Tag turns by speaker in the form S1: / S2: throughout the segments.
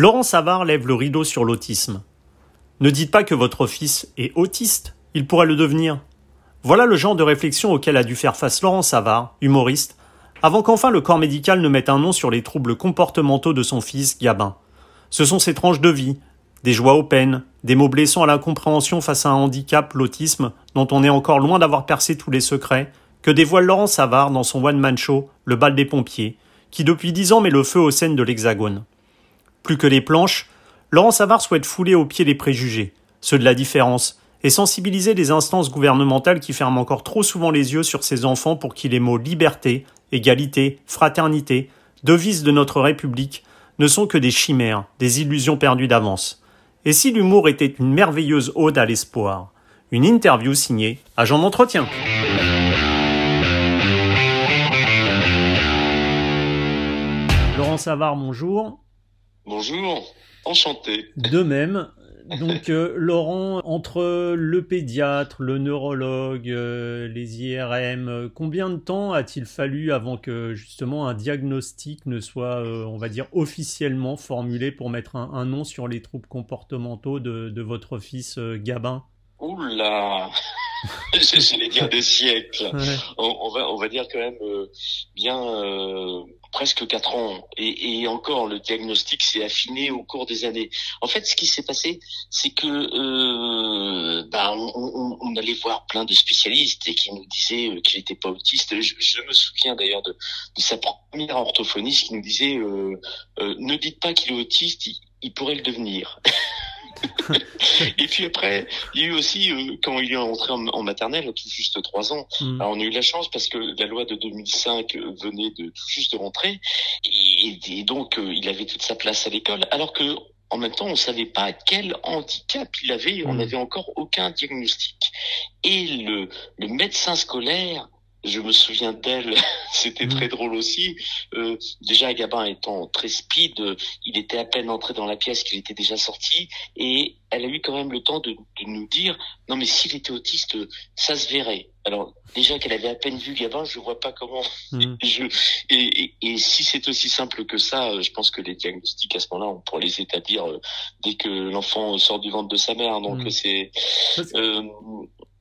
S1: Laurent Savard lève le rideau sur l'autisme. Ne dites pas que votre fils est autiste, il pourrait le devenir. Voilà le genre de réflexion auquel a dû faire face Laurent Savard, humoriste, avant qu'enfin le corps médical ne mette un nom sur les troubles comportementaux de son fils Gabin. Ce sont ses tranches de vie, des joies aux peines, des mots blessants à l'incompréhension face à un handicap, l'autisme, dont on est encore loin d'avoir percé tous les secrets, que dévoile Laurent Savard dans son one-man show, Le bal des pompiers, qui depuis dix ans met le feu aux scènes de l'Hexagone. Plus que les planches, Laurent Savard souhaite fouler aux pieds les préjugés, ceux de la différence, et sensibiliser les instances gouvernementales qui ferment encore trop souvent les yeux sur ces enfants pour qui les mots liberté, égalité, fraternité, devises de notre République, ne sont que des chimères, des illusions perdues d'avance. Et si l'humour était une merveilleuse ode à l'espoir? Une interview signée Agent d'entretien. Laurent Savard, bonjour.
S2: Bonjour, enchanté.
S1: De même. Donc euh, Laurent, entre le pédiatre, le neurologue, euh, les IRM, euh, combien de temps a-t-il fallu avant que justement un diagnostic ne soit, on va dire, officiellement formulé pour mettre un, nom sur les troubles comportementaux de, votre fils Gabin?
S2: Oula J'allais dire des siècles. On, va, on va dire quand même bien presque quatre ans et, et, encore le diagnostic s'est affiné au cours des années. En fait, ce qui s'est passé, c'est que euh, ben, on, on, allait voir plein de spécialistes et qui nous disaient euh, qu'il n'était pas autiste. Je, je me souviens d'ailleurs de, de, sa première orthophoniste qui nous disait euh, euh ne dites pas qu'il est autiste, il pourrait le devenir. Et puis après, il y a eu aussi, euh, quand il est entré en, maternelle, tout juste trois ans, mm. on a eu la chance parce que la loi de 2005 venait de tout juste de rentrer, et, donc euh, il avait toute sa place à l'école, alors que en même temps, on savait pas quel handicap il avait, on mm. n'avait encore aucun diagnostic. Et le, le médecin scolaire je me souviens d'elle, c'était mm. très drôle aussi. Euh, déjà, Gabin étant très speed, il était à peine entré dans la pièce qu'il était déjà sorti, et elle a eu quand même le temps de, de nous dire non mais s'il était autiste, ça se verrait. Alors déjà qu'elle avait à peine vu Gabin, je vois pas comment. Mm. je, et, et, et, si c'est aussi simple que ça, je pense que les diagnostics à ce moment-là, on pourrait les établir euh, dès que l'enfant sort du ventre de sa mère. Donc mm. c'est euh,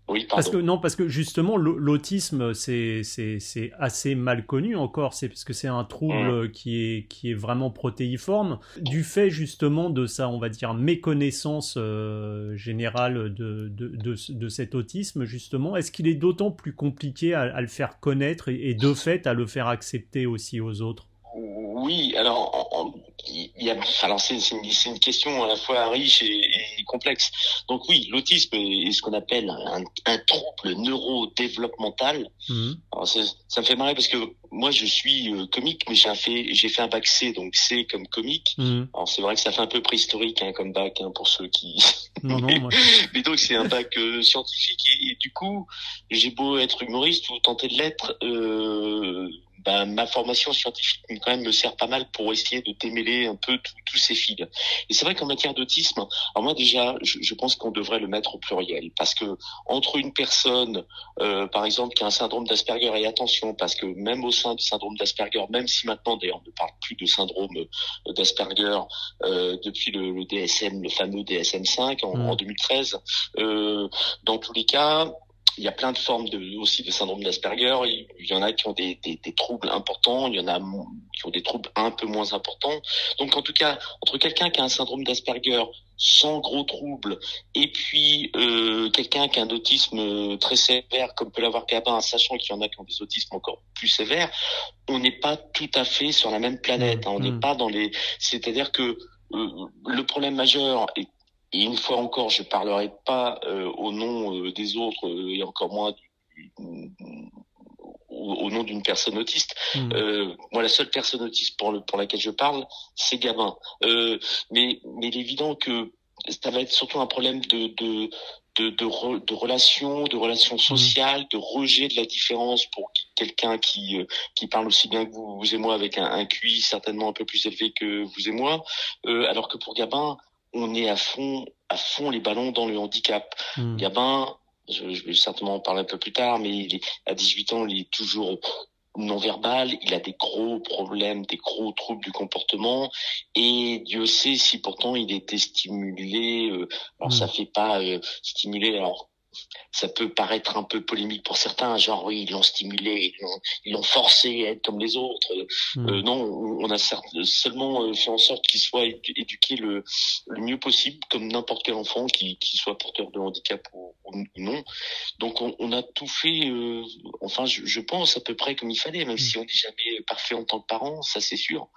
S2: oui,
S1: parce que non, parce que justement l'autisme c'est c'est assez mal connu encore, c'est parce que c'est un trouble qui est qui est vraiment protéiforme. Du fait justement de sa on va dire méconnaissance euh, générale de, de, de, de, cet autisme justement. Est-ce qu'il est d'autant plus compliqué à, à, le faire connaître et, et de fait à le faire accepter aussi aux autres?
S2: Oui, alors il y a, alors c'est une, une, question à la fois riche et, complexe. Donc oui, l'autisme est, ce qu'on appelle un, un, trouble neurodéveloppemental. Mmh. Alors ça me fait marrer parce que moi je suis euh, comique, mais j'ai fait j'ai fait un bac C, donc C comme comique. Mmh. Alors c'est vrai que ça fait un peu préhistorique hein, comme bac hein, pour ceux qui. Non, non, moi... mais donc c'est un bac euh, scientifique et, et, du coup j'ai beau être humoriste ou tenter de l'être. Euh, ben, ma formation scientifique quand même me sert pas mal pour essayer de démêler un peu tous ces fils. Et c'est vrai qu'en matière d'autisme, alors moi déjà, je, je pense qu'on devrait le mettre au pluriel parce que entre une personne, euh, par exemple, qui a un syndrome d'Asperger, et attention, parce que même au sein du syndrome d'Asperger, même si maintenant d'ailleurs on ne parle plus de syndrome euh, d'Asperger euh, depuis le, le, DSM, le fameux DSM-5 en, en 2013, mmh. euh, dans tous les cas, il y a plein de formes de, aussi de syndrome d'Asperger. Il y en a qui ont des, des, des, troubles importants, il y en a qui ont des troubles un peu moins importants. Donc en tout cas, entre quelqu'un qui a un syndrome d'Asperger sans gros troubles et puis euh, quelqu'un qui a un autisme très sévère comme peut l'avoir Gabin, sachant qu'il y en a qui ont des autismes encore plus sévères, on n'est pas tout à fait sur la même planète. Hein. On n'est mmh. pas dans les. C'est-à-dire que euh, le problème majeur est et une fois encore, je parlerai pas euh, au nom euh, des autres euh, et encore moins au, nom d'une personne autiste. Hmm. moi, la seule personne autiste pour, le, pour laquelle je parle, c'est Gabin. mais, mais il est évident que ça va être surtout un problème de, de de, de, de relations, de relations hmm. sociales, de rejet de la différence pour quelqu'un qui qui parle aussi bien que vous, vous et moi avec un, un QI certainement un peu plus élevé que vous et moi, alors que pour Gabin, on est à fond, à fond les ballons dans le handicap. Hmm. Gabin, je, je, vais certainement en parler un peu plus tard, mais il est, à 18 ans, il est toujours non verbal, il a des gros problèmes, des gros troubles du comportement, et Dieu sait si pourtant il était stimulé. Euh, alors ça mm. fait pas euh, stimuler. Alors ça peut paraître un peu polémique pour certains, genre oui, ils l'ont stimulé, ils l'ont forcé à être comme les autres. Hmm. Euh, non, on a seulement euh, fait en sorte qu'il soit éduqué le, le, mieux possible, comme n'importe quel enfant, qui, qui soit porteur de handicap ou, non. Donc on, on, a tout fait, euh, enfin je, je, pense à peu près comme il fallait, même hmm. si on n'est jamais parfait en tant que parent, ça c'est sûr.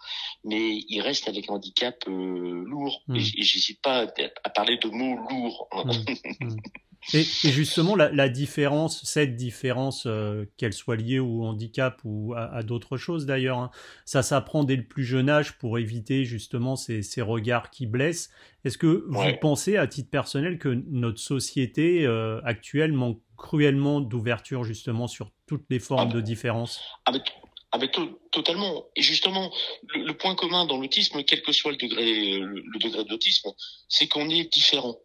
S2: Mais il reste avec un handicap euh, lourd, et, hmm. et j'hésite pas à, à, parler de mots lourds. Hein.
S1: Et, et, justement, la, la, différence, cette différence, euh, qu'elle soit liée au handicap ou à, à d'autres choses d'ailleurs, hein, ça s'apprend dès le plus jeune âge pour éviter justement ces, ces regards qui blessent. Est-ce que vous pensez à titre personnel que notre société euh, actuelle manque cruellement d'ouverture justement sur toutes les formes ah, de différence?
S2: Ah ben totalement. Et justement, le, le, point commun dans l'autisme, quel que soit le degré, le, le degré d'autisme, c'est qu'on est différent.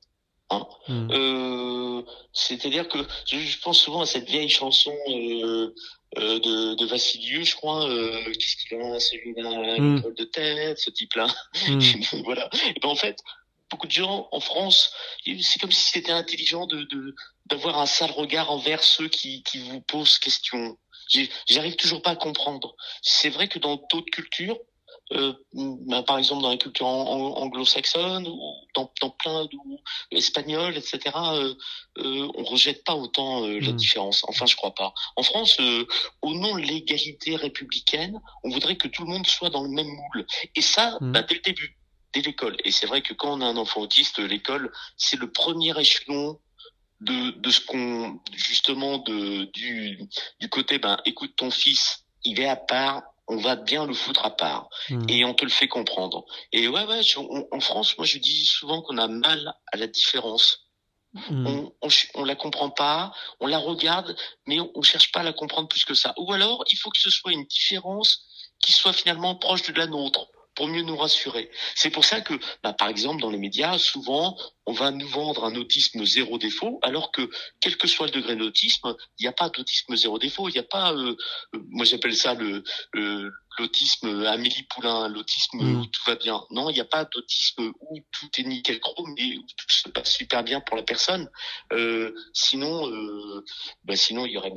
S2: Hein. Hmm. Euh, C'est-à-dire que je, pense souvent à cette vieille chanson euh, euh, de, de Vassilieu, je crois. Euh, Qu'est-ce qu'il a Celui-là, mmh. de tête, ce type-là. Hmm. voilà. Et ben en fait, beaucoup de gens en France, c'est comme si c'était intelligent de d'avoir un sale regard envers ceux qui, qui vous posent question. J'arrive toujours pas à comprendre. C'est vrai que dans d'autres cultures, euh, bah, par exemple dans la culture anglo-saxonne ou dans, dans plein espagnols, etc. Euh, euh, on rejette pas autant euh, la hmm. différence. Enfin, je crois pas. En France, euh, au nom de l'égalité républicaine, on voudrait que tout le monde soit dans le même moule. Et ça, hmm. bah, dès le début, dès l'école. Et c'est vrai que quand on a un enfant autiste, l'école, c'est le premier échelon de, de ce qu'on justement de du du côté ben écoute ton fils il est à part on va bien le foutre à part hmm. et on te le fait comprendre. Et ouais, ouais, en France, moi je dis souvent qu'on a mal à la différence. Hmm. On, on, on, la comprend pas, on la regarde, mais on, on cherche pas à la comprendre plus que ça. Ou alors, il faut que ce soit une différence qui soit finalement proche de la nôtre pour mieux nous rassurer. C'est pour ça que, bah, par exemple, dans les médias, souvent, on va nous vendre un autisme zéro défaut, alors que, quel que soit le degré d'autisme, il n'y a pas d'autisme zéro défaut. Il n'y a pas, euh, euh, moi j'appelle ça le, l'autisme Amélie Poulain, l'autisme mm. où tout va bien. Non, il n'y a pas d'autisme où tout est nickel chrome et où tout se passe super bien pour la personne. Euh, sinon, euh, bah sinon il y aurait,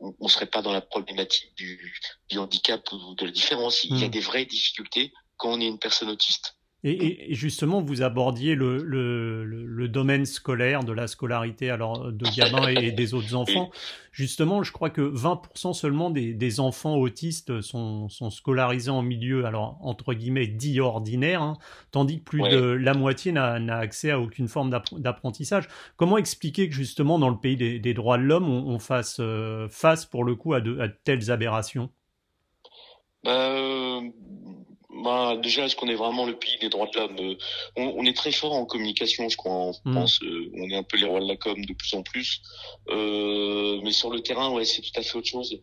S2: on, ne serait pas dans la problématique du, du handicap ou de la différence. Il y a mm. des vraies difficultés quand on est une personne autiste.
S1: Et, et, justement, vous abordiez le, le, le, domaine scolaire, de la scolarité alors de gamins et, des autres enfants. Justement, je crois que 20% seulement des, des, enfants autistes sont, sont, scolarisés en milieu, alors entre guillemets, dit ordinaire, hein, tandis que plus de la moitié n'a accès à aucune forme d'apprentissage. Comment expliquer que justement, dans le pays des, des droits de l'homme, on, on, fasse euh, face pour le coup à de, à de telles aberrations?
S2: Euh bah, déjà, est-ce qu'on est vraiment le pays des droits de l'homme euh, on, on, est très fort en communication, je crois, en mm. France. Euh, on est un peu les rois de la com de plus en plus. Euh, mais sur le terrain, ouais, c'est tout à fait autre chose.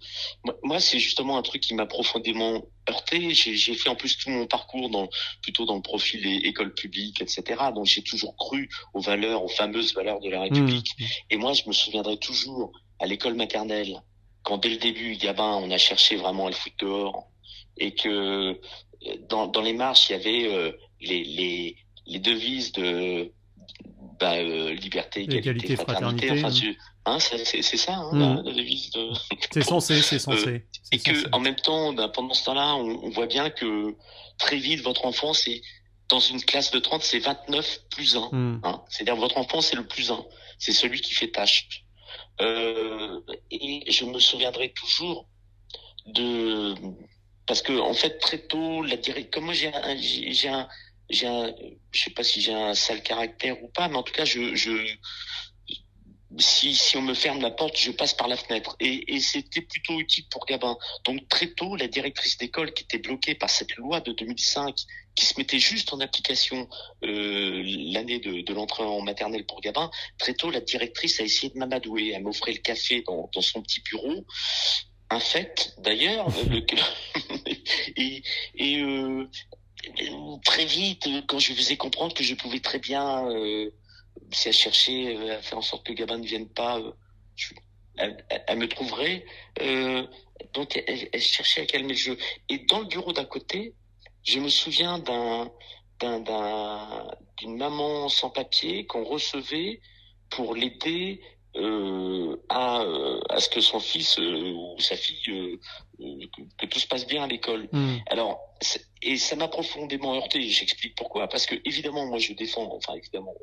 S2: Moi, c'est justement un truc qui m'a profondément heurté. J'ai fait en plus tout mon parcours dans plutôt dans le profil des écoles publiques, etc. Donc j'ai toujours cru aux valeurs, aux fameuses valeurs de la République. Mm. Et moi, je me souviendrai toujours à l'école maternelle, quand dès le début, gamin, on a cherché vraiment à le foutre dehors et que dans, dans les marches, il y avait euh, les, les, les devises de bah, euh, liberté, égalité, fraternité. Enfin, hein, c'est ça, hein, mm. la, devise de.
S1: C'est censé, c'est censé. Euh,
S2: et que en même temps, bah, pendant ce temps-là, on, on, voit bien que très vite, votre enfant, c'est dans une classe de 30, c'est 29 plus 1. Mm. Hein. C'est-à-dire votre enfant, c'est le plus 1. C'est celui qui fait tâche. Euh, et je me souviendrai toujours de parce que en fait très tôt la direct comme moi j'ai un j'ai un j'ai un je sais pas si j'ai un sale caractère ou pas mais en tout cas je je si, si on me ferme la porte, je passe par la fenêtre. Et, et c'était plutôt utile pour Gabin. Donc très tôt, la directrice d'école qui était bloquée par cette loi de 2005, qui se mettait juste en application euh, l'année de, de l'entrée en maternelle pour Gabin, très tôt, la directrice a essayé de m'amadouer. Elle m'offrait le café dans, dans son petit bureau un fait d'ailleurs et, et euh, très vite quand je faisais comprendre que je pouvais très bien euh, si cherchait euh, à faire en sorte que Gabin ne vienne pas euh, elle, me trouverait euh, donc elle, cherchait à calmer le jeu. Et dans le bureau d'à côté, je me souviens d'un d'une maman sans papier qu'on recevait pour l'aider euh, à, euh, à ce que son fils euh, ou sa fille que, tout se passe bien à l'école. Mm. Alors et ça m'a profondément heurté. J'explique pourquoi. Parce que évidemment, moi, je défends. Enfin, évidemment,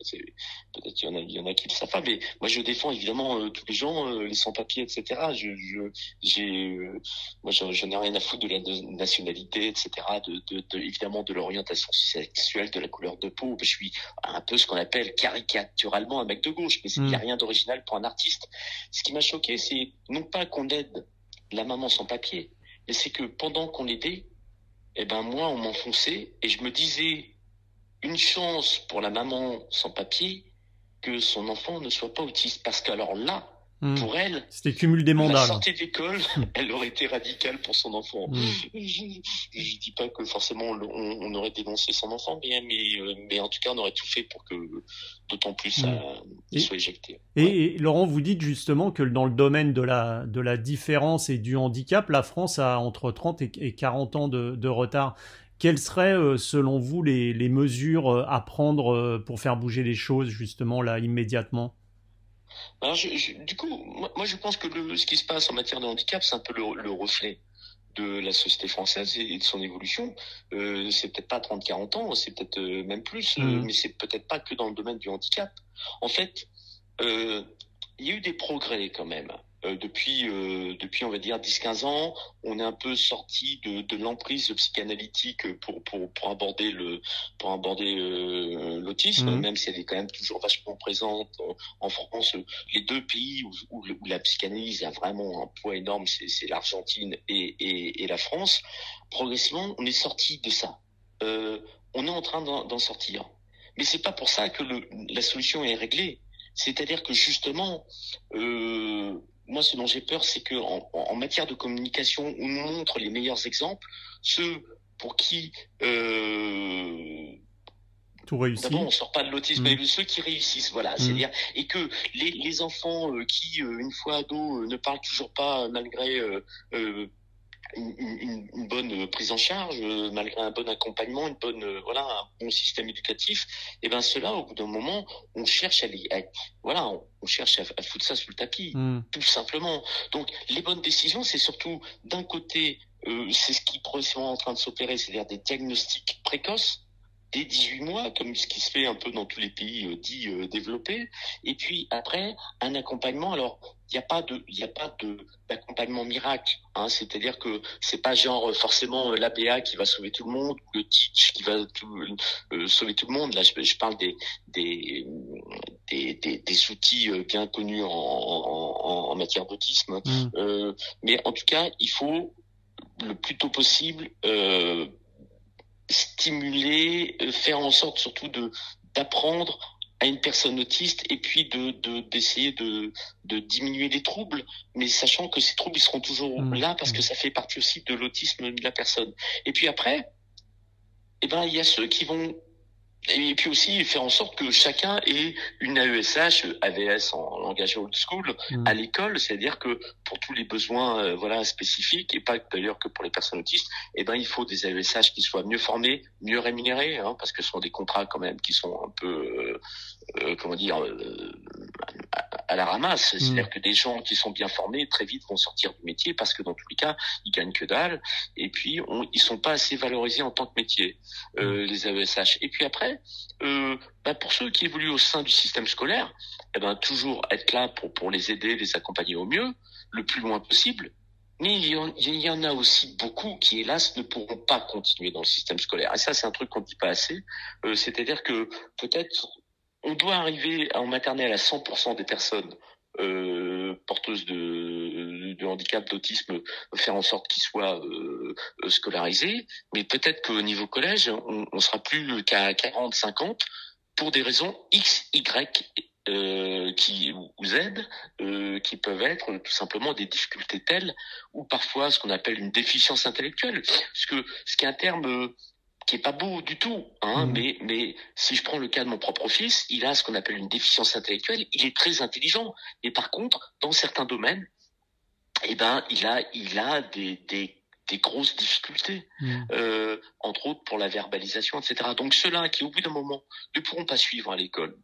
S2: peut-être qu'il y en a, il y en a qui ne savent pas, mais moi, je défends évidemment euh, tous les gens, euh, les sans-papiers, etc. Je, je, j'ai, euh, moi, je, je n'ai rien à foutre de la nationalité, etc. De, de, de évidemment, de l'orientation sexuelle, de la couleur de peau. Je suis un peu ce qu'on appelle caricaturalement un mec de gauche, mais il n'y a mm. rien d'original pour un artiste. Ce qui m'a choqué, c'est non pas qu'on aide la maman sans papier, mais c'est que pendant qu'on l'aidait eh ben moi, on m'enfonçait et je me disais, une chance pour la maman sans papier que son enfant ne soit pas autiste. Parce qu'alors là, Hmm. Pour elle,
S1: c'était cumul des mandats. La
S2: sortie d'école, hmm. elle aurait été radicale pour son enfant. Hmm. Je, je dis pas que forcément on, aurait dénoncé son enfant, mais, euh, mais, en tout cas on aurait tout fait pour que d'autant plus ça soit éjecté.
S1: Et, Laurent, vous dites justement que dans le domaine de la de la différence et du handicap, la France a entre 30 et, 40 ans de, de retard. Quelles seraient, euh, selon vous, les, les mesures euh, à prendre pour faire bouger les choses, justement, là, immédiatement?
S2: Alors, je, du coup, moi, je pense que le, ce qui se passe en matière de handicap, c'est un peu le, le, reflet de la société française et de son évolution. Euh, c'est peut-être pas 30-40 ans, c'est peut-être euh, même plus, euh, mmh. mais c'est peut-être pas que dans le domaine du handicap. En fait, euh, il y a eu des progrès quand même. Euh, depuis euh, depuis on va dire 10-15 ans, on est un peu sorti de, de l'emprise psychanalytique pour, pour pour aborder le pour aborder euh, l'autisme, mmh. même si elle est quand même toujours vachement présente en, France. Les deux pays où, où, la psychanalyse a vraiment un poids énorme, c'est l'Argentine et, et, et la France. Progressivement, on est sorti de ça. Euh, on est en train d'en sortir. Mais c'est pas pour ça que le, la solution est réglée. C'est-à-dire que justement, euh, moi, ce dont j'ai peur, c'est que en, en, matière de communication, on nous montre les meilleurs exemples, ceux pour qui euh,
S1: tout réussit.
S2: D'abord, on sort pas de l'autisme, mmh. mais ceux qui réussissent, voilà. Mmh. C'est-à-dire et que les, les enfants euh, qui, euh, une fois ados, euh, ne parlent toujours pas malgré une, une, bonne euh, prise en charge, euh, malgré un bon accompagnement, une bonne euh, voilà un bon système éducatif, et eh ben cela au bout d'un moment, on cherche à, les, voilà, on, cherche à, à, foutre ça sous le tapis, hmm. tout simplement. Donc les bonnes décisions, c'est surtout d'un côté, euh, c'est ce qui est en train de s'opérer, c'est-à-dire des diagnostics précoces dès 18 mois, comme ce qui se fait un peu dans tous les pays euh, dits euh, développés. Et puis après, un accompagnement. Alors, il n'y a pas de, il a pas de d'accompagnement miracle. Hein, C'est-à-dire que c'est pas genre forcément euh, l'ABA qui va sauver tout le monde, le Teach qui va tout, sauver tout le monde. Là, je, je parle des des, des, des, des outils bien connus en, en, en matière d'autisme. Mmh. mais en tout cas, il faut le plus tôt possible euh, stimuler, euh, faire en sorte surtout de d'apprendre à une personne autiste et puis de d'essayer de, de, diminuer les troubles, mais sachant que ces troubles ils seront toujours mmh. là parce que mmh. ça fait partie aussi de l'autisme de la personne. Et puis après, eh ben il y a ceux qui vont et puis aussi faire en sorte que chacun ait une AESH, AVS en langage old school, mm. à l'école, c'est-à-dire que pour tous les besoins euh, voilà spécifiques et pas d'ailleurs que pour les personnes autistes, eh ben il faut des AESH qui soient mieux formés, mieux rémunérés, hein, parce que ce sont des contrats quand même qui sont un peu euh, euh comment dire euh, à la ramasse. Mm. C'est-à-dire que des gens qui sont bien formés très vite vont sortir du métier parce que dans tous les cas ils gagnent que dalle et puis on, ils sont pas assez valorisés en tant que métier euh, mm. les AESH. Et puis après euh, bah pour ceux qui évoluent au sein du système scolaire, eh ben toujours être là pour pour les aider, les accompagner au mieux, le plus loin possible. Mais il y, en, il y en a aussi beaucoup qui, hélas, ne pourront pas continuer dans le système scolaire. Et ça, c'est un truc qu'on ne dit pas assez. Euh, C'est-à-dire que peut-être on doit arriver en maternelle à 100% des personnes euh, porteuses de, de handicap, d'autisme, faire en sorte qu'ils soient euh, scolarisés. Mais peut-être qu'au niveau collège, on, on sera plus qu'à 40, 50 pour des raisons X, Y euh, qui ou Z, euh, qui peuvent être tout simplement des difficultés telles ou parfois ce qu'on appelle une déficience intellectuelle. Parce que ce qui est un terme qui est pas beau du tout, hein, mmh. mais mais si je prends le cas de mon propre fils, il a ce qu'on appelle une déficience intellectuelle. Il est très intelligent, et par contre, dans certains domaines, eh ben, il a, il a des, des, des grosses difficultés,
S1: Mm.
S2: euh, entre autres pour la verbalisation, etc. Donc ceux-là qui, au bout d'un moment, ne pourront pas suivre à l'école,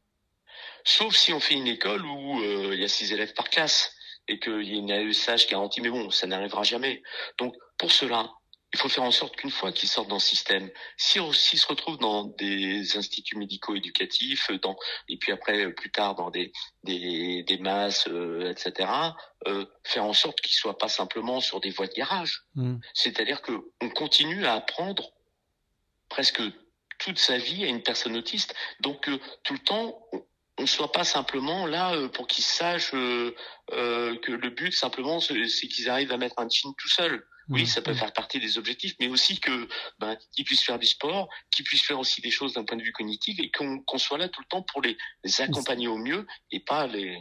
S2: sauf si on fait une école où euh, il y a six élèves par classe et qu'il y a une AESH garantie, mais bon, ça n'arrivera jamais. Donc pour cela, il faut faire en sorte qu'une fois qu'ils sortent dans le système, si s'ils se retrouvent dans des instituts médico-éducatifs, dans et puis après euh, plus tard dans des des, des masses, euh, etc., euh, faire en sorte qu'ils soient pas simplement sur des voies de garage.
S1: Mm.
S2: C'est-à-dire que on continue à apprendre presque toute sa vie à une personne autiste. Donc euh, tout le temps, on ne soit pas simplement là euh, pour qu'ils sachent euh, euh, que le but simplement c'est c'est qu'ils arrivent à mettre un jean tout seul. Oui, ça peut faire partie des objectifs, mais aussi que ben, qu'ils puissent faire du sport, qu'ils puissent faire aussi des choses d'un point de vue cognitif et qu'on soit là tout le temps pour les, les accompagner au mieux et pas les.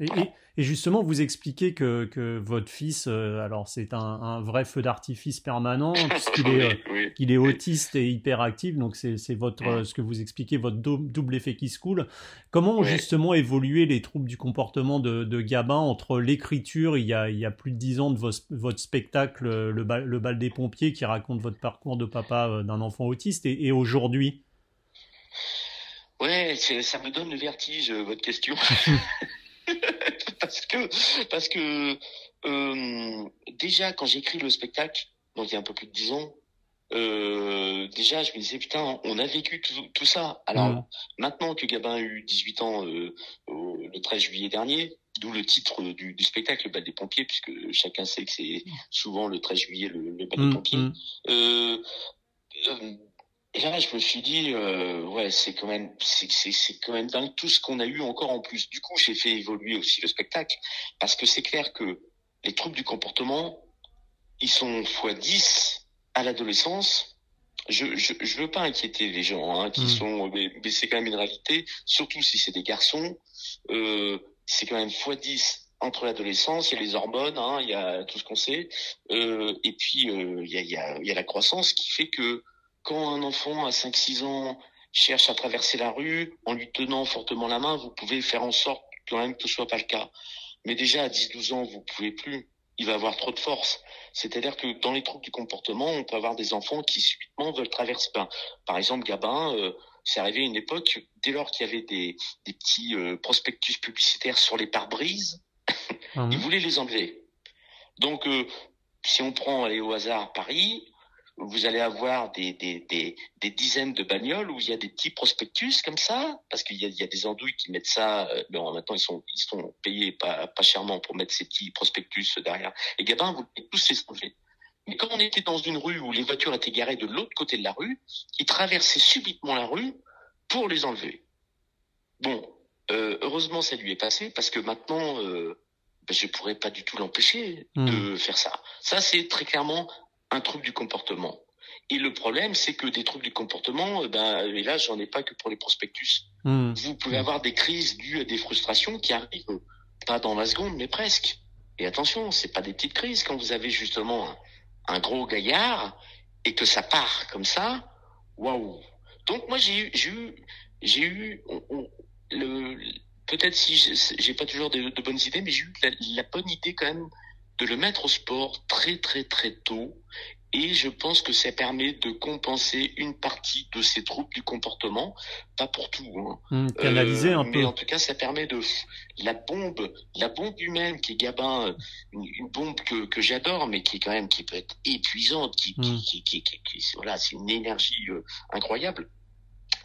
S1: Et,
S2: Voilà.
S1: et- et justement, vous expliquez que, que votre fils, euh, alors c'est un, un vrai feu d'artifice permanent, puisqu'il est, euh,
S2: oui, oui.
S1: il est autiste et hyperactif, donc c'est votre
S2: Mm.
S1: ce que vous expliquez, votre dou- double effet qui se coule. Comment ont
S2: Ouais.
S1: justement évolué les troubles du comportement de, de Gabin entre l'écriture, il y a il y a plus de dix ans de vos- votre spectacle, le bal, le bal des pompiers, qui raconte votre parcours de papa euh, d'un enfant autiste, et, et aujourd'hui?
S2: Ouais, ça me donne le vertige votre question parce que parce que euh, déjà quand j'ai écrit le spectacle, donc il y a un peu plus de dix ans, euh, déjà je me disais putain on a vécu tout, tout ça. Alors
S1: Mm.
S2: maintenant que Gabin a eu 18 ans euh, le 13 juillet dernier, d'où le titre du, du spectacle, le bal des pompiers, puisque chacun sait que c'est souvent le 13 juillet le, le bal
S1: Mm,
S2: des pompiers.
S1: mm.
S2: Et là, je me suis dit, euh, ouais, c'est quand même, c'est, c'est, c'est quand même dingue tout ce qu'on a eu encore en plus. Du coup, j'ai fait évoluer aussi le spectacle parce que c'est clair que les troubles du comportement, ils sont fois 10 à l'adolescence. Je, je, je veux pas inquiéter les gens hein, qui
S1: Mm.
S2: sont, mais, mais c'est quand même une réalité. Surtout si c'est des garçons, euh, c'est quand même fois 10 entre l'adolescence, il y a les hormones, hein, il y a tout ce qu'on sait, euh, et puis euh, il y, a, il y, a, il y a la croissance qui fait que quand un enfant à 5-6 ans cherche à traverser la rue en lui tenant fortement la main, vous pouvez faire en sorte quand même que ce soit pas le cas. Mais déjà à 10-12 ans, vous pouvez plus. Il va avoir trop de force. C'est-à-dire que dans les troubles du comportement, on peut avoir des enfants qui subitement veulent traverser. Ben, par exemple, Gabin, euh, c'est arrivé à une époque, dès lors qu'il y avait des, des petits euh, prospectus publicitaires sur les pare-brises,
S1: Mhm.
S2: il voulait les enlever. Donc, euh, si on prend allez, au hasard Paris, vous allez avoir des, des, des, des dizaines de bagnoles où il y a des petits prospectus comme ça, parce qu'il y a, il y a des andouilles qui mettent ça, euh, mais en même temps ils sont, ils sont payés pas, pas chèrement pour mettre ces petits prospectus derrière. Et Gabin voulait tous les enlever. Mais quand on était dans une rue où les voitures étaient garées de l'autre côté de la rue, il traversait subitement la rue pour les enlever. Bon, euh, heureusement ça lui est passé parce que maintenant euh, ben, je pourrais pas du tout l'empêcher de faire ça. Ça c'est très clairement un trouble du comportement. Et le problème c'est que des troubles du comportement, euh, ben et là j'en ai pas que pour les prospectus.
S1: Mm.
S2: Vous pouvez avoir des crises dues à des frustrations qui arrivent pas dans la seconde mais presque. Et attention, c'est pas des petites crises quand vous avez justement un, un gros gaillard et que ça part comme ça. Waouh. Donc moi j'ai eu j'ai eu j'ai eu on- on- le peut-être si j'ai- j'ai pas toujours de, de bonnes idées mais j'ai eu la, la bonne idée quand même de le mettre au sport très très très tôt et je pense que ça permet de compenser une partie de ces troubles du comportement, pas pour tout, hein.
S1: Canaliser
S2: Euh,
S1: un
S2: mais
S1: peu.
S2: en tout cas, ça permet de la bombe, la bombe humaine qui est Gabin, une, une bombe que, que j'adore, mais qui est quand même qui peut être épuisante, qui, qui, qui, qui, qui- qui- voilà, c'est une énergie euh, incroyable.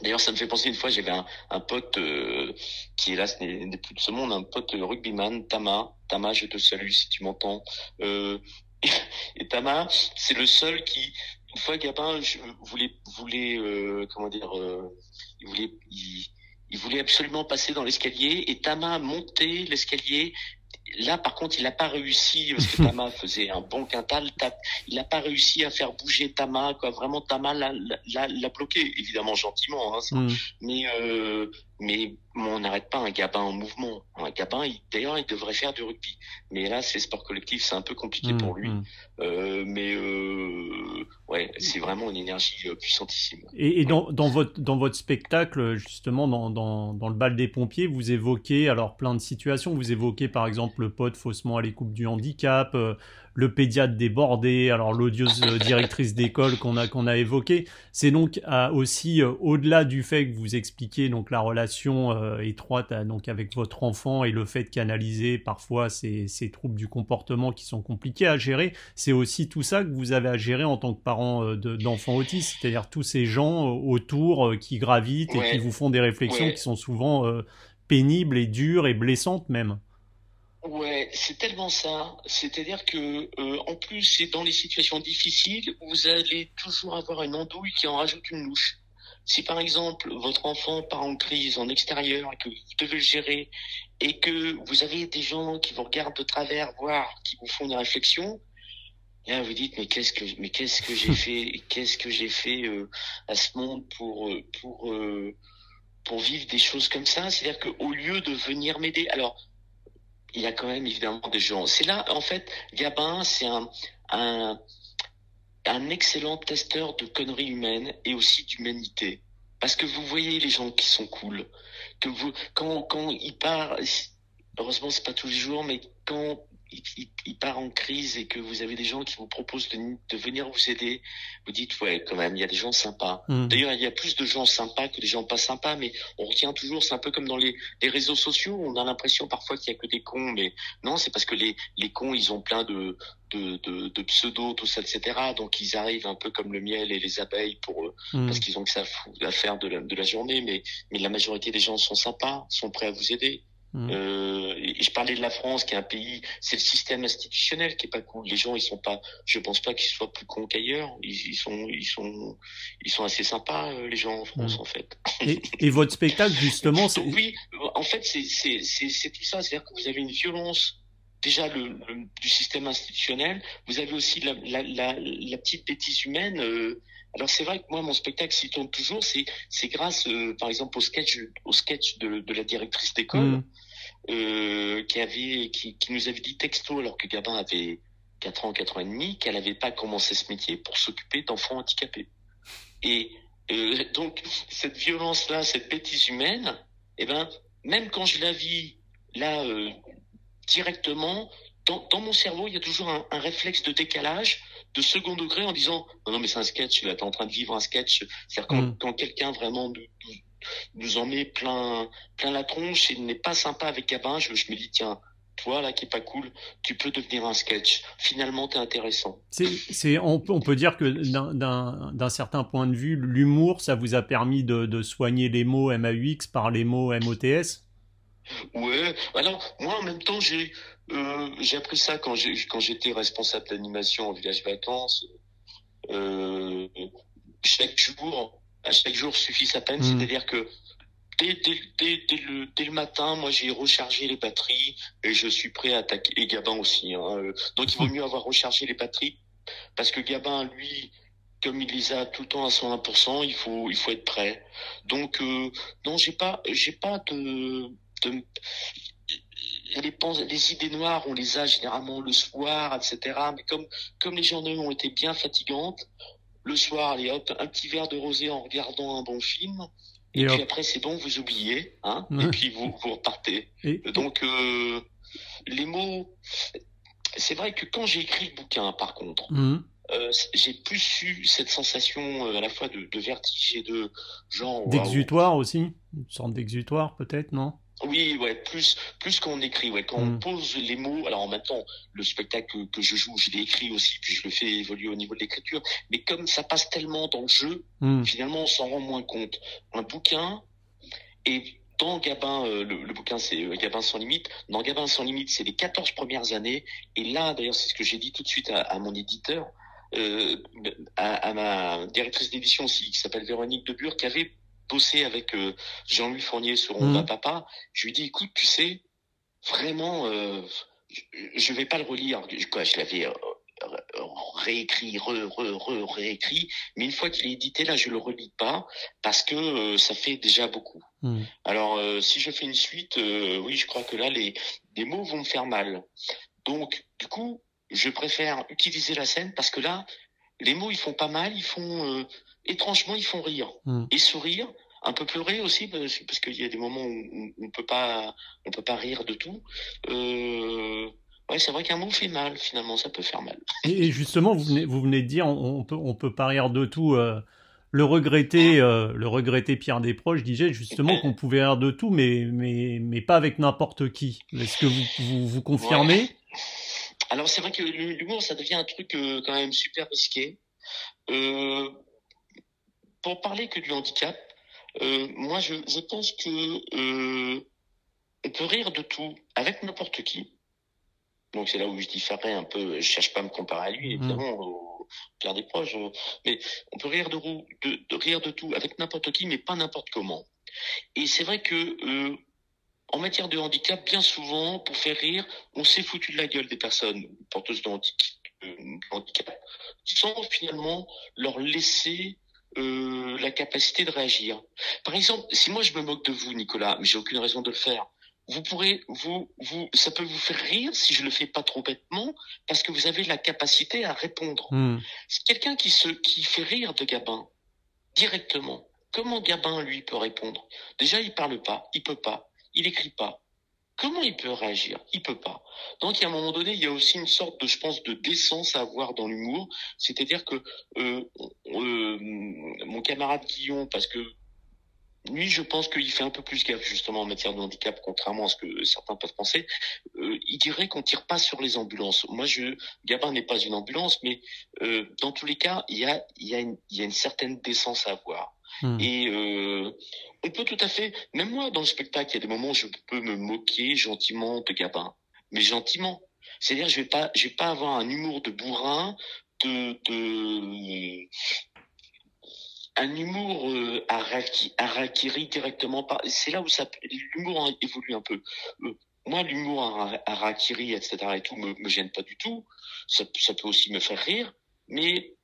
S2: D'ailleurs, ça me fait penser une fois, j'avais un, un pote euh, qui hélas n'est plus de ce monde, un pote rugbyman, Tama. Tama, je te salue si tu m'entends. Euh, et, Tama, c'est le seul qui, une fois Gabin, je voulais, voulait, euh, comment dire, euh, il voulait, il, il voulait absolument passer dans l'escalier et Tama a monté l'escalier. Là, par contre, il n'a pas réussi parce que Tama faisait un bon quintal. Ta- Il n'a pas réussi à faire bouger Tama, quoi. Vraiment, Tama l'a, l'a, l'a bloqué, évidemment gentiment. Hein, ça.
S1: Mm.
S2: Mais euh, mais on n'arrête pas un gabin en mouvement. Un gabin, d'ailleurs, il devrait faire du rugby. Mais là, c'est sport collectif, c'est un peu compliqué pour lui. Mmh, mmh. Euh, mais euh, ouais, c'est vraiment une énergie euh, puissantissime.
S1: Et, et dans, dans, votre dans votre spectacle, justement, dans, dans, dans, le bal des pompiers, vous évoquez alors plein de situations. Vous évoquez par exemple le pote faussement à l'écoute du handicap, euh, le pédiatre débordé, alors l'odieuse euh, directrice d'école qu'on a qu'on a évoqué. C'est donc euh, aussi euh, au-delà du fait que vous expliquez donc la relation étroite donc avec votre enfant et le fait de canaliser parfois ces, ces troubles du comportement qui sont compliqués à gérer, c'est aussi tout ça que vous avez à gérer en tant que parent d'enfants autistes, c'est-à-dire tous ces gens autour qui gravitent et qui vous font des réflexions qui sont souvent pénibles et dures et blessantes même.
S2: Ouais, c'est tellement ça. C'est-à-dire que euh, en plus, c'est dans les situations difficiles, vous allez toujours avoir une andouille qui en rajoute une louche. Si par exemple votre enfant part en crise en extérieur et que vous devez le gérer et que vous avez des gens qui vous regardent de travers, voire qui vous font des réflexions, là vous dites mais qu'est-ce que mais qu'est-ce que j'ai fait qu'est-ce que j'ai fait euh, à ce monde pour euh, pour pour vivre des choses comme ça? C'est-à-dire qu'au lieu de venir m'aider alors il y a quand même évidemment des gens. C'est là, en fait, Gabin, c'est un, un, excellent testeur de conneries humaines et aussi d'humanité. Parce que vous voyez les gens qui sont cool, que vous, quand, quand il part, heureusement c'est pas tous les jours, mais quand il, part en crise et que vous avez des gens qui vous proposent de, venir vous aider, vous dites ouais quand même il y a des gens sympas. Mmh. D'ailleurs il y a plus de gens sympas que des gens pas sympas, mais on retient toujours c'est un peu comme dans les, réseaux sociaux, on a l'impression parfois qu'il y a que des cons, mais non c'est parce que les, les cons ils ont plein de de, de, de pseudo tout ça etc. Donc ils arrivent un peu comme le miel et les abeilles pour mmh. parce qu'ils ont que ça à faire de la, de la journée, mais mais la majorité des gens sont sympas, sont prêts à vous aider. Mmh. Euh, et je parlais de la France, qui est un pays, c'est le système institutionnel qui est pas cool. Les gens, ils sont pas, je pense pas qu'ils soient plus cons qu'ailleurs. Ils, sont, ils sont, ils sont assez sympas, euh, les gens en France, mmh. en fait.
S1: Et, et, votre spectacle, justement,
S2: c'est... Oui, en fait, c'est, tout ça. C'est-à-dire que vous avez une violence déjà le, du système institutionnel. Vous avez aussi la, la, la, la petite bêtise humaine. Euh, alors c'est vrai que moi mon spectacle s'y tourne toujours, c'est c'est grâce euh, par exemple au sketch au sketch de, de la directrice d'école mmh. euh, qui avait qui, qui, nous avait dit texto alors que Gabin avait 4 ans 4 ans et demi qu'elle n'avait pas commencé ce métier pour s'occuper d'enfants handicapés. Et euh, donc cette violence là, cette bêtise humaine, eh ben même quand je la vis là directement dans, dans mon cerveau, il y a toujours un, un réflexe de décalage de second degré en disant non non mais c'est un sketch là t'es en train de vivre un sketch c'est-à-dire quand, mm. quand quelqu'un vraiment nous, nous, en met plein plein la tronche et n'est pas sympa avec Gabin je, je me dis tiens toi là qui est pas cool, tu peux devenir un sketch. Finalement, t'es intéressant.
S1: C'est, on, on, peut dire que d'un, certain point de vue, l'humour, ça vous a permis de, de soigner les mots MAUX par les mots MOTS.
S2: Ouais. Alors moi, en même temps, j'ai euh, j'ai appris ça quand j'ai quand j'étais responsable d'animation en village vacances. Euh, chaque jour, à chaque jour suffit sa peine. Hmm. C'est-à-dire que dès, dès, dès, dès, le, dès le matin, moi j'ai rechargé les batteries et je suis prêt à attaquer. Et Gabin aussi. Hein. Donc il vaut mieux avoir rechargé les batteries parce que Gabin, lui, comme il les a tout le temps à 101%, il faut il faut être prêt. Donc euh, non, j'ai pas j'ai pas de, de les, les idées noires, on les a généralement le soir, etc. Mais comme, comme les journées ont été bien fatigantes, le soir, allez hop, un petit verre de rosé en regardant un bon film. Et, puis après, c'est bon, vous oubliez, hein, et puis vous, vous repartez. Donc, euh, les mots, c'est vrai que quand j'ai écrit le bouquin, par contre, mmh. euh, j'ai plus eu cette sensation euh, à la fois de, de, vertige et de genre.
S1: D'exutoire aussi Une sorte d'exutoire, peut-être, non?
S2: Oui, ouais, plus plus qu'on écrit, ouais, quand on hmm. pose les mots. Alors en même temps, le spectacle que, je joue, je l'ai écrit aussi, puis je le fais évoluer au niveau de l'écriture. Mais comme ça passe tellement dans le jeu, hmm. finalement, on s'en rend moins compte. Un bouquin et dans Gabin, euh, le, bouquin c'est euh, Gabin sans limite. Dans Gabin sans limite, c'est les 14 premières années. Et là, d'ailleurs, c'est ce que j'ai dit tout de suite à, à mon éditeur, euh, à, à, ma directrice d'édition aussi, qui s'appelle Véronique Debure, qui avait bossé avec euh, Jean-Louis Fournier sur On va mmh. papa, je lui dis écoute, tu sais, vraiment, euh, je, vais pas le relire. Quoi, je l'avais euh, réécrit, re, re, re, réécrit. Mais une fois qu'il est édité, là, je le relis pas parce que euh, ça fait déjà beaucoup. Hmm. Alors, si je fais une suite, oui, je crois que là, les, les mots vont me faire mal. Donc, du coup, je préfère utiliser la scène parce que là, les mots, ils font pas mal, ils font étrangement, ils font rire hmm. et sourire un peu pleurer aussi parce, qu'il y a des moments où on peut pas on peut pas rire de tout euh, Ouais, c'est vrai qu'un mot fait mal, finalement, ça peut faire mal.
S1: Et justement, vous venez, vous venez de dire, on, peut, on peut pas rire de tout. Euh, le regretter, euh, le regretter Pierre Desproges disait justement qu'on pouvait rire de tout, mais, mais, mais pas avec n'importe qui. Est-ce que vous, vous, confirmez?
S2: Alors, c'est vrai que l'humour, ça devient un truc euh, quand même super risqué. Pour parler que du handicap, moi, je, je pense que on peut rire de tout avec n'importe qui. Donc c'est là où je différais un peu. Je cherche pas à me comparer à lui, mmh. évidemment, au Pierre des proches. Euh, mais on peut rire de, de, de rire de tout avec n'importe qui, mais pas n'importe comment. Et c'est vrai que euh, en matière de handicap, bien souvent, pour faire rire, on s'est foutu de la gueule des personnes porteuses de handicap, sans finalement leur laisser euh, la capacité de réagir. Par exemple, si moi je me moque de vous, Nicolas, mais j'ai aucune raison de le faire, vous pourrez, vous, vous, ça peut vous faire rire si je le fais pas trop bêtement, parce que vous avez la capacité à répondre. Hmm. C'est quelqu'un qui se, qui fait rire de Gabin directement. Comment Gabin lui peut répondre? Déjà, il parle pas, il peut pas, il écrit pas. Comment il peut réagir? Il peut pas. Donc, à un moment donné, il y a aussi une sorte de, je pense, de décence à avoir dans l'humour. C'est-à-dire que euh, euh, mon camarade Guillaume, parce que lui, je pense qu'il fait un peu plus gaffe justement en matière de handicap, contrairement à ce que certains peuvent penser. Euh, il dirait qu'on tire pas sur les ambulances. Moi, je, Gabin n'est pas une ambulance, mais dans tous les cas, il y a, il y a une certaine décence à avoir. Hmm. Et euh, on peut tout à fait, même moi dans le spectacle, il y a des moments où je peux me moquer gentiment de Gabin, mais gentiment. C'est-à-dire, je vais pas, je vais pas avoir un humour de bourrin, de, de un humour euh, harakiri directement par c'est là où ça l'humour évolue un peu euh, moi l'humour harakiri etc et tout me, me gêne pas du tout ça, ça peut aussi me faire rire mais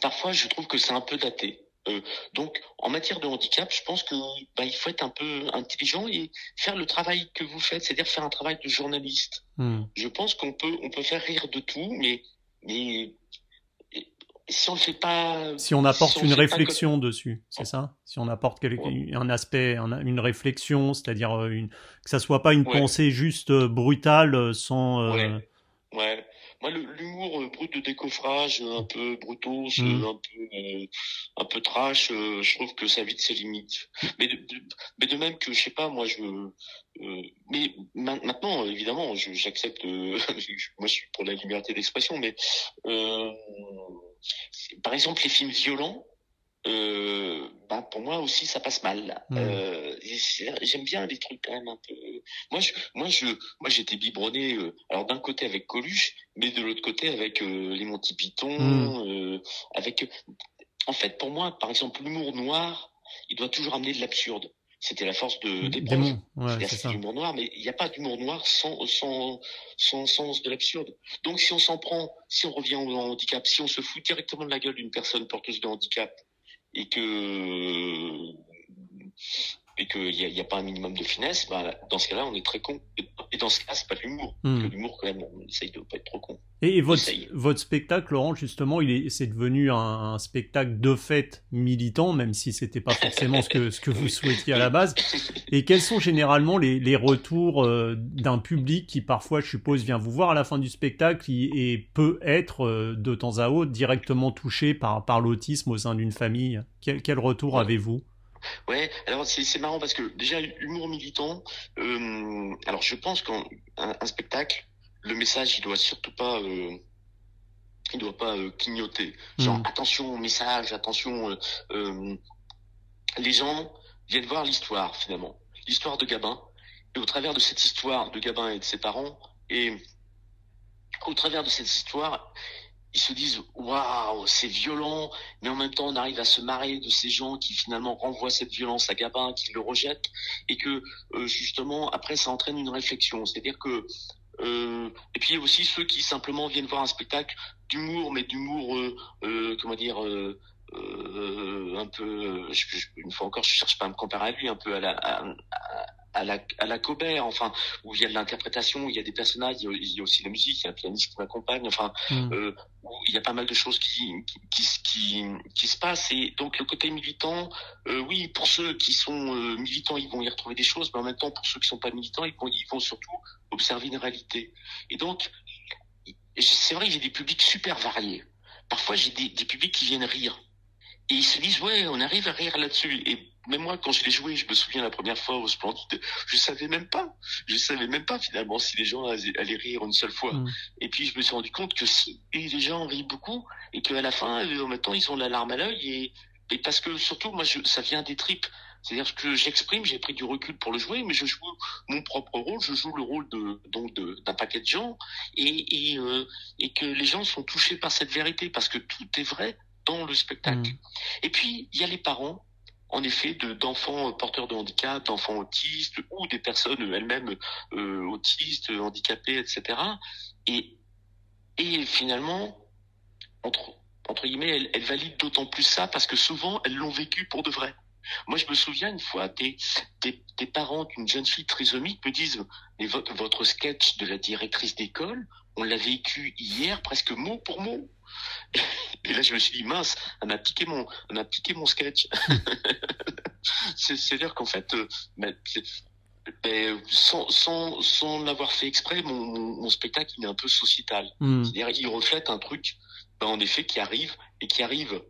S2: parfois je trouve que c'est un peu daté euh, donc en matière de handicap je pense que bah, il faut être un peu intelligent et faire le travail que vous faites c'est-à-dire faire un travail de journaliste hmm. je pense qu'on peut on peut faire rire de tout mais mais si on fait pas,
S1: si on apporte une réflexion dessus, c'est ça? Si on apporte un aspect, une réflexion, c'est-à-dire euh, une, que ça soit pas une pensée juste euh, brutale euh, sans.
S2: Ouais. Moi, l'humour brut de décoffrage, un peu brutaux, mmh. un peu, un peu trash, je trouve que ça vite ses limites. Mais de, mais de même que je sais pas, moi, je, mais maintenant, évidemment, j'accepte. moi, je suis pour la liberté d'expression, mais par exemple, les films violents, euh, bah pour moi aussi ça passe mal. Hmm. Euh, J'aime bien les trucs quand même un peu. Moi je, moi je, moi j'étais biberonné. Euh, alors d'un côté avec Coluche, mais de l'autre côté avec euh, les Monty Python, euh, avec. En fait, pour moi, par exemple, l'humour noir, il doit toujours amener de l'absurde. C'était la force de des Ouais, c'est l'humour noir, mais il n'y a pas d'humour noir sans, sans, sans sens de l'absurde. Donc si on s'en prend, si on revient au handicap, si on se fout directement de la gueule d'une personne porteuse de handicap et que et qu'il n'y a, y a, pas un minimum de finesse, bah, dans ce cas-là, on est très con. Et dans ce cas, c'est pas de l'humour. Hmm. L'humour, quand même, on essaye de pas être trop con.
S1: Et, votre, votre spectacle, Laurent, justement, il est, c'est devenu un, spectacle de fait militant, même si c'était pas forcément ce que, ce que vous souhaitiez à la base. Et quels sont généralement les, les retours euh, d'un public qui parfois, je suppose, vient vous voir à la fin du spectacle et, peut être euh, de temps à autre directement touché par, par l'autisme au sein d'une famille? Quel, quel retour avez-vous?
S2: Ouais, alors c'est marrant parce que déjà l'humour militant, euh, alors je pense qu'un un spectacle, le message il doit surtout pas, euh, il doit pas euh, clignoter. Genre hmm. attention au message, attention, les gens viennent voir l'histoire finalement, l'histoire de Gabin, et au travers de cette histoire de Gabin et de ses parents, et au travers de cette histoire, ils se disent waouh c'est violent mais en même temps on arrive à se marrer de ces gens qui finalement renvoient cette violence à Gabin qui le rejettent et que euh, justement après ça entraîne une réflexion. C'est-à-dire que Euh, et puis aussi ceux qui simplement viennent voir un spectacle d'humour, mais d'humour, euh, euh, comment dire, euh, euh, un peu, une fois encore, je cherche pas à me comparer à lui, un peu à la, à, à la, à la Cobert, enfin, où il y a de l'interprétation, il y a des personnages, il y a, il y a aussi la musique, il y a un pianiste qui m'accompagne, enfin,
S1: Mm.
S2: euh, où il y a pas mal de choses qui, qui, qui, qui, qui se passent. Et donc le côté militant, euh, oui, pour ceux qui sont euh, militants, ils vont y retrouver des choses, mais en même temps, pour ceux qui sont pas militants, ils vont, ils vont surtout observer une réalité. Et donc, c'est vrai, j'ai des publics super variés. Parfois, j'ai des, des publics qui viennent rire. Et ils se disent, ouais, on arrive à rire là-dessus. Et même moi, quand je l'ai joué, je me souviens la première fois au Splendide, je savais même pas. Je savais même pas finalement si les gens allaient rire une seule fois.
S1: Mm.
S2: Et puis je me suis rendu compte que si, et les gens rient beaucoup, et qu'à la fin, euh, en même temps, ils ont la larme à l'œil. Et, et parce que surtout, moi, je, ça vient des tripes. C'est-à-dire que j'exprime, j'ai pris du recul pour le jouer, mais je joue mon propre rôle, je joue le rôle de donc de- d'un paquet de gens, et et, euh, et que les gens sont touchés par cette vérité parce que tout est vrai dans le spectacle.
S1: Mm.
S2: Et puis il y a les parents, en effet, de d'enfants porteurs de handicap, d'enfants autistes ou des personnes elles-mêmes euh, autistes, handicapées, etc. Et et finalement entre entre guillemets, elles, valident d'autant plus ça parce que souvent elles l'ont vécu pour de vrai. Moi, je me souviens une fois des, des, des parents d'une jeune fille trisomique me disent mais votre sketch de la directrice d'école, on l'a vécu hier presque mot pour mot. Et là, je me suis dit mince, elle m'a piqué mon, elle m'a piqué mon sketch. C'est- C'est-à-dire qu'en fait, euh, ben, ben, sans, sans, sans l'avoir fait exprès, mon, mon, mon spectacle il est un peu sociétal.
S1: Mm.
S2: C'est-à-dire, il reflète un truc, ben, en effet, qui arrive et qui arrive,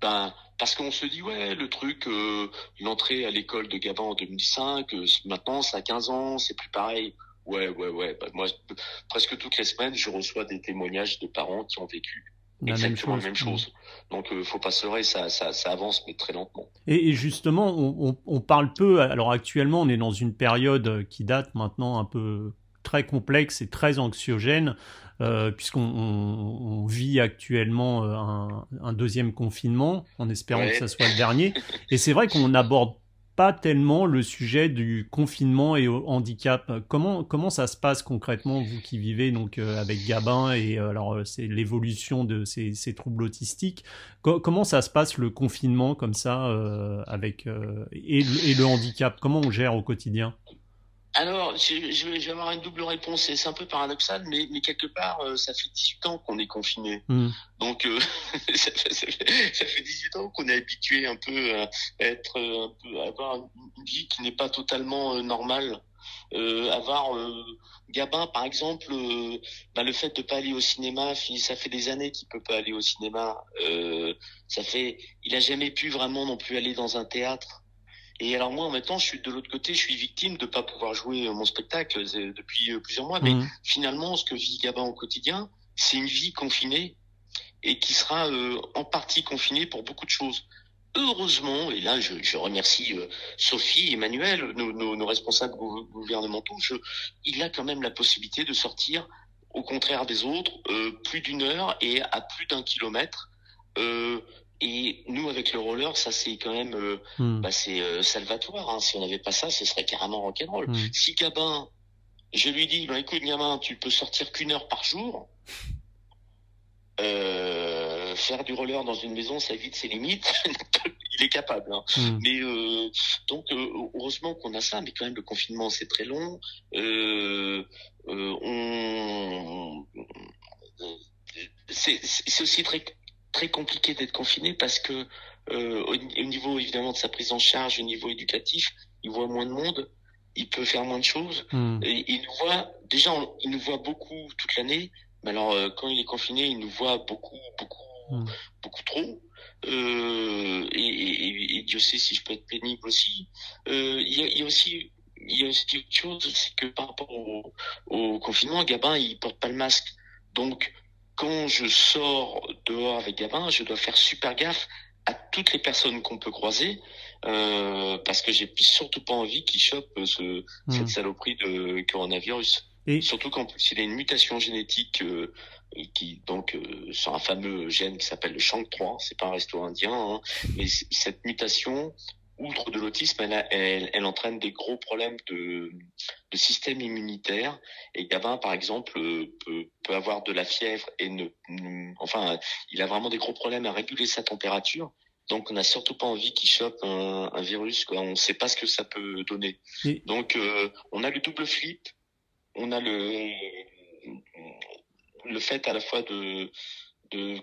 S2: ben, parce qu'on se dit, ouais, le truc, euh, l'entrée à l'école de Gabin en 2005, euh, maintenant, ça a 15 ans, c'est plus pareil. Ouais, ouais, ouais. Ben, moi, presque toutes les semaines, je reçois des témoignages de parents qui ont vécu
S1: La même
S2: exactement
S1: chose.
S2: la même chose. Donc, euh, faut pas se leurrer, ça, ça, ça avance, mais très lentement.
S1: Et, et justement, on, on- on parle peu. Alors actuellement, on est dans une période qui date maintenant un peu très complexe et très anxiogène, euh, puisqu'on on- on vit actuellement euh, un, un deuxième confinement, en espérant
S2: Ouais.
S1: que ça soit le dernier. Et c'est vrai qu'on n'aborde pas tellement le sujet du confinement et handicap. Comment comment ça se passe concrètement vous qui vivez donc euh, avec Gabin et euh, alors euh, c'est l'évolution de ces, ces troubles autistiques. Co- comment ça se passe le confinement comme ça avec et le handicap? Comment on gère au quotidien?
S2: Alors, je, je vais je vais avoir une double réponse, et c'est un peu paradoxal, mais, mais quelque part, euh, ça fait 18 ans qu'on est confiné.
S1: Hmm.
S2: Donc, euh, ça, fait, ça, fait, ça fait 18 ans qu'on est habitué un peu à être, euh, un peu, à avoir une vie qui n'est pas totalement euh, normale. Euh, avoir euh, Gabin, par exemple, euh, bah, le fait de pas aller au cinéma, ça fait des années qu'il peut pas aller au cinéma. Euh, ça fait, il a jamais pu vraiment non plus aller dans un théâtre. Et alors moi, en même temps, je suis de l'autre côté, je suis victime de pas pouvoir jouer euh, mon spectacle euh, depuis euh, plusieurs mois. Mais
S1: Hmm.
S2: finalement, ce que vit Gabin au quotidien, c'est une vie confinée et qui sera euh, en partie confinée pour beaucoup de choses. Heureusement, et là je, je remercie euh, Sophie, Emmanuel, nos, nos, nos responsables gou- gouvernementaux, je, il a quand même la possibilité de sortir, au contraire des autres, euh, plus d'une heure et à plus d'un kilomètre. Et nous, avec le roller, ça c'est quand même, euh,
S1: Hmm.
S2: bah, c'est euh, salvatoire. Hein. Si on n'avait pas ça, ce serait carrément rock'n'roll.
S1: Hmm.
S2: Si Gabin, je lui dis, ben écoute gamin, tu peux sortir qu'une heure par jour. Euh, faire du roller dans une maison, ça évite ses limites. Il est capable. Hein.
S1: Hmm.
S2: Mais donc heureusement qu'on a ça, mais quand même le confinement c'est très long. On c'est c'est aussi très très compliqué d'être confiné parce que euh, au, au niveau évidemment de sa prise en charge, au niveau éducatif, il voit moins de monde, il peut faire moins de choses.
S1: Hmm.
S2: Et il nous voit déjà, on- il nous voit beaucoup toute l'année. Mais alors euh, quand il est confiné, il nous voit beaucoup, beaucoup,
S1: Mm.
S2: beaucoup trop. Euh, et, et- et- Dieu sait si je peux être pénible aussi. Euh, Il y, a, il y a aussi, il y a aussi autre chose, c'est que par rapport au, au confinement, Gabin il porte pas le masque. Donc quand je sors dehors avec Gabin, je dois faire super gaffe à toutes les personnes qu'on peut croiser, euh, parce que j'ai surtout pas envie qu'ils chopent ce,
S1: Hmm.
S2: cette saloperie de coronavirus.
S1: Et
S2: Surtout qu'en plus il a une mutation génétique euh, qui donc euh, sur un fameux gène qui s'appelle le SHANK3, c'est pas un resto indien, hein, mais cette mutation outre de l'autisme, elle, elle, elle, entraîne des gros problèmes de, de système immunitaire. Et Gabin, par exemple, peut, peut avoir de la fièvre et ne, enfin, il a vraiment des gros problèmes à réguler sa température. Donc, on n'a surtout pas envie qu'il chope un, un, virus. Quoi. On ne sait pas ce que ça peut donner. Donc, euh, on a le double flip. On a le le fait à la fois de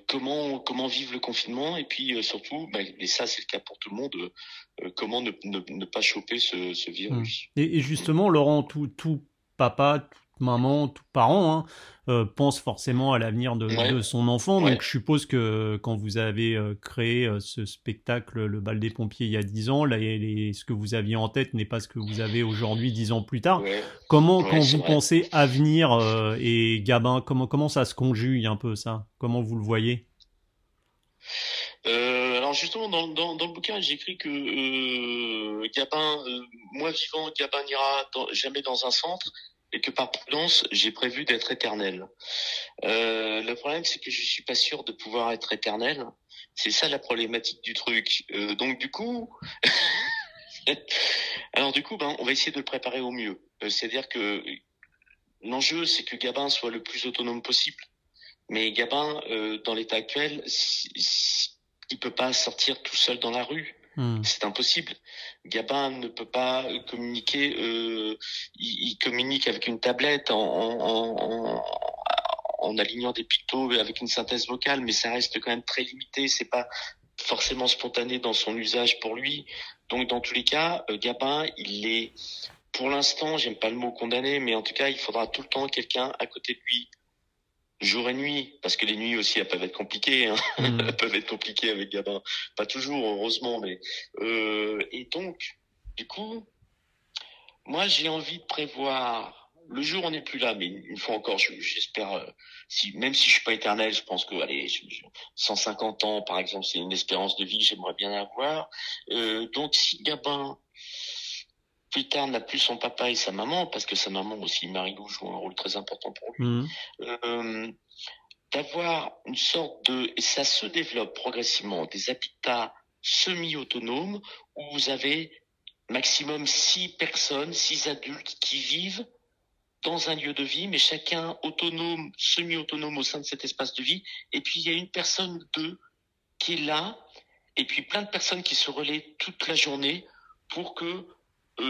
S2: comment comment vivre le confinement et puis euh, surtout, bah, et ça c'est le cas pour tout le monde, euh, comment ne, pas choper ce, virus.
S1: Et, et, justement, Laurent, tout, tout papa, maman, tout parent hein, euh, pense forcément à l'avenir de, de, son enfant. Donc je suppose que quand vous avez euh, créé euh, ce spectacle, le bal des pompiers, il y a dix ans, là, les, ce que vous aviez en tête n'est pas ce que vous avez aujourd'hui, dix ans plus tard. Comment, quand vous pensez avenir euh, et Gabin, comment, comment ça se conjugue un peu ça? Comment vous le voyez?
S2: Euh, alors justement dans, dans, dans le bouquin j'écris que euh, Gabin, euh, moi vivant, Gabin n'ira jamais dans un centre et que par prudence, j'ai prévu d'être éternel. Euh, le problème, c'est que je suis pas sûr de pouvoir être éternel. C'est ça la problématique du truc. Euh, donc du coup, alors du coup, ben, on va essayer de le préparer au mieux. Euh, C'est-à-dire que l'enjeu, c'est que Gabin soit le plus autonome possible. Mais Gabin, euh, dans l'état actuel, il peut pas sortir tout seul dans la rue. Hmm. C'est impossible. Gabin ne peut pas communiquer. Euh, il, communique avec une tablette en, alignant des pictos avec une synthèse vocale, mais ça reste quand même très limité. C'est pas forcément spontané dans son usage pour lui. Donc dans tous les cas, euh, Gabin, il est pour l'instant, j'aime pas le mot condamné, mais en tout cas, il faudra tout le temps quelqu'un à côté de lui jour et nuit, parce que les nuits aussi elles peuvent être compliquées, hein. mmh. elles peuvent être compliquées avec Gabin, pas toujours heureusement, mais euh, et donc du coup, moi j'ai envie de prévoir. Le jour on n'est plus là, mais une fois encore, j'espère, euh, si même si je suis pas éternel, je pense que allez, 150 ans par exemple, c'est une espérance de vie, j'aimerais bien avoir. Euh, donc si Gabin plus tard n'a plus son papa et sa maman, parce que sa maman aussi, Marilou, joue un rôle très important pour lui, mmh. euh, d'avoir une sorte de, et ça se développe progressivement, des habitats semi-autonomes où vous avez maximum six personnes, six adultes qui vivent dans un lieu de vie, mais chacun autonome, semi-autonome au sein de cet espace de vie. Et puis il y a une personne ou deux qui est là, et puis plein de personnes qui se relaient toute la journée pour que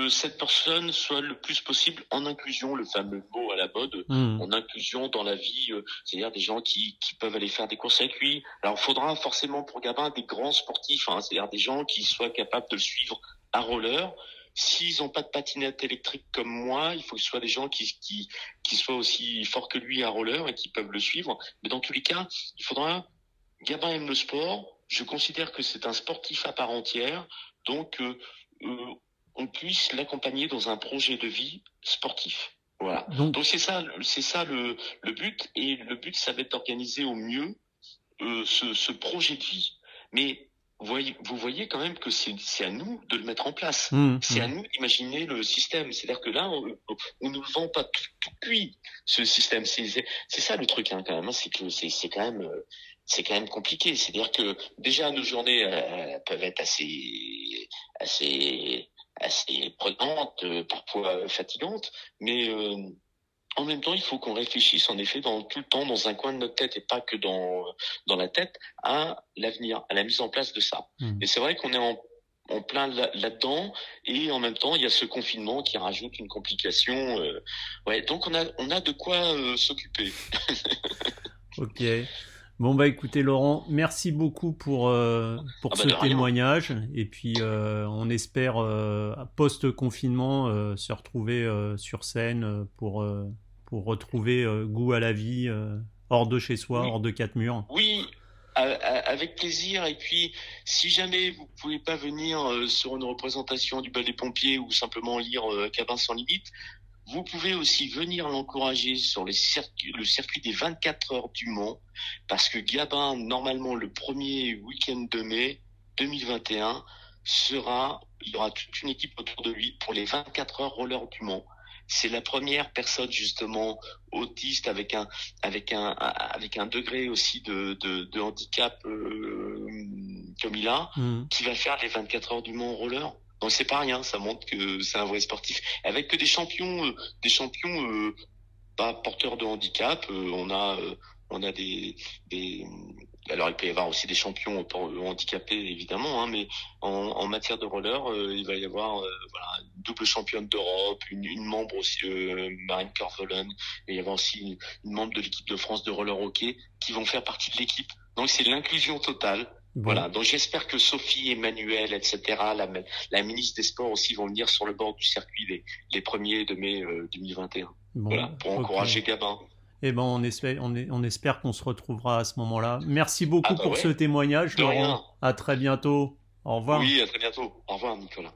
S2: cette personne soit le plus possible en inclusion, le fameux mot à la mode, mmh. en inclusion dans la vie, euh, c'est-à-dire des gens qui, qui peuvent aller faire des courses avec lui. Alors, il faudra forcément pour Gabin des grands sportifs, hein, c'est-à-dire des gens qui soient capables de le suivre à roller. S'ils n'ont pas de patinette électrique comme moi, il faut que ce soit des gens qui, qui, qui soient aussi forts que lui à roller et qui peuvent le suivre. Mais dans tous les cas, il faudra... Gabin aime le sport. Je considère que c'est un sportif à part entière. Donc, euh, euh puisse l'accompagner dans un projet de vie sportif. Voilà. Donc c'est ça, c'est ça le, le, but. Et le but, ça va être d'organiser au mieux euh, ce, ce, projet de vie. Mais vous voyez, vous voyez quand même que c'est à nous de le mettre en place. Mmh, c'est mmh. à nous d'imaginer le système. C'est-à-dire que là, on ne le vend pas tout, tout cuit, ce système. C'est ça le truc hein, quand même. Hein, c'est que c'est quand même c'est quand même compliqué. C'est-à-dire que déjà nos journées euh, peuvent être assez assez assez prenante, euh, parfois fatigante, mais euh, en même temps, il faut qu'on réfléchisse en effet dans tout le temps dans un coin de notre tête et pas que dans dans la tête à l'avenir, à la mise en place de ça. Mmh. Et c'est vrai qu'on est en en plein là-dedans et en même temps il y a ce confinement qui rajoute une complication euh, ouais donc on a on a de quoi euh, s'occuper
S1: ok Bon bah écoutez Laurent, merci beaucoup pour euh, pour ah bah ce témoignage et puis euh, on espère euh, post confinement se retrouver sur scène pour pour retrouver goût à la vie hors de chez soi,
S2: oui.
S1: hors de quatre murs.
S2: Oui, avec plaisir. Et puis, si jamais vous pouvez pas venir sur une représentation du bal des pompiers ou simplement lire Cabin sans limite, vous pouvez aussi venir l'encourager sur les circuits, le circuit des 24 heures du Mans, parce que Gabin, normalement, le premier week-end de mai 2021, sera, il y aura toute une équipe autour de lui pour les 24 heures roller du Mans. C'est la première personne justement autiste avec un avec un avec un degré aussi de de, de handicap euh, comme il a, mmh. qui va faire les 24 heures du Mont roller. Donc c'est pas rien, ça montre que c'est un vrai sportif. Avec que des champions, euh, des champions euh, pas porteurs de handicap. Euh, on a, on a des, alors il peut y avoir aussi des champions handicapés évidemment, hein, mais en, matière de roller, il va y avoir une double championne d'Europe, une, membre aussi Marine Corvolen, il y avoir aussi une membre de l'équipe de France de roller hockey qui vont faire partie de l'équipe. Donc c'est l'inclusion totale. Voilà, donc j'espère que Sophie, Emmanuel, etc., la, la, ministre des Sports aussi vont venir sur le bord du circuit les, les premiers de mai 2021. Euh, voilà, pour encourager Gabin.
S1: Eh ben, on espère, on, on espère qu'on se retrouvera à ce moment-là. Merci beaucoup ah bah pour ce témoignage, Laurent. À très bientôt. Au revoir.
S2: Oui, à très bientôt. Au revoir, Nicolas.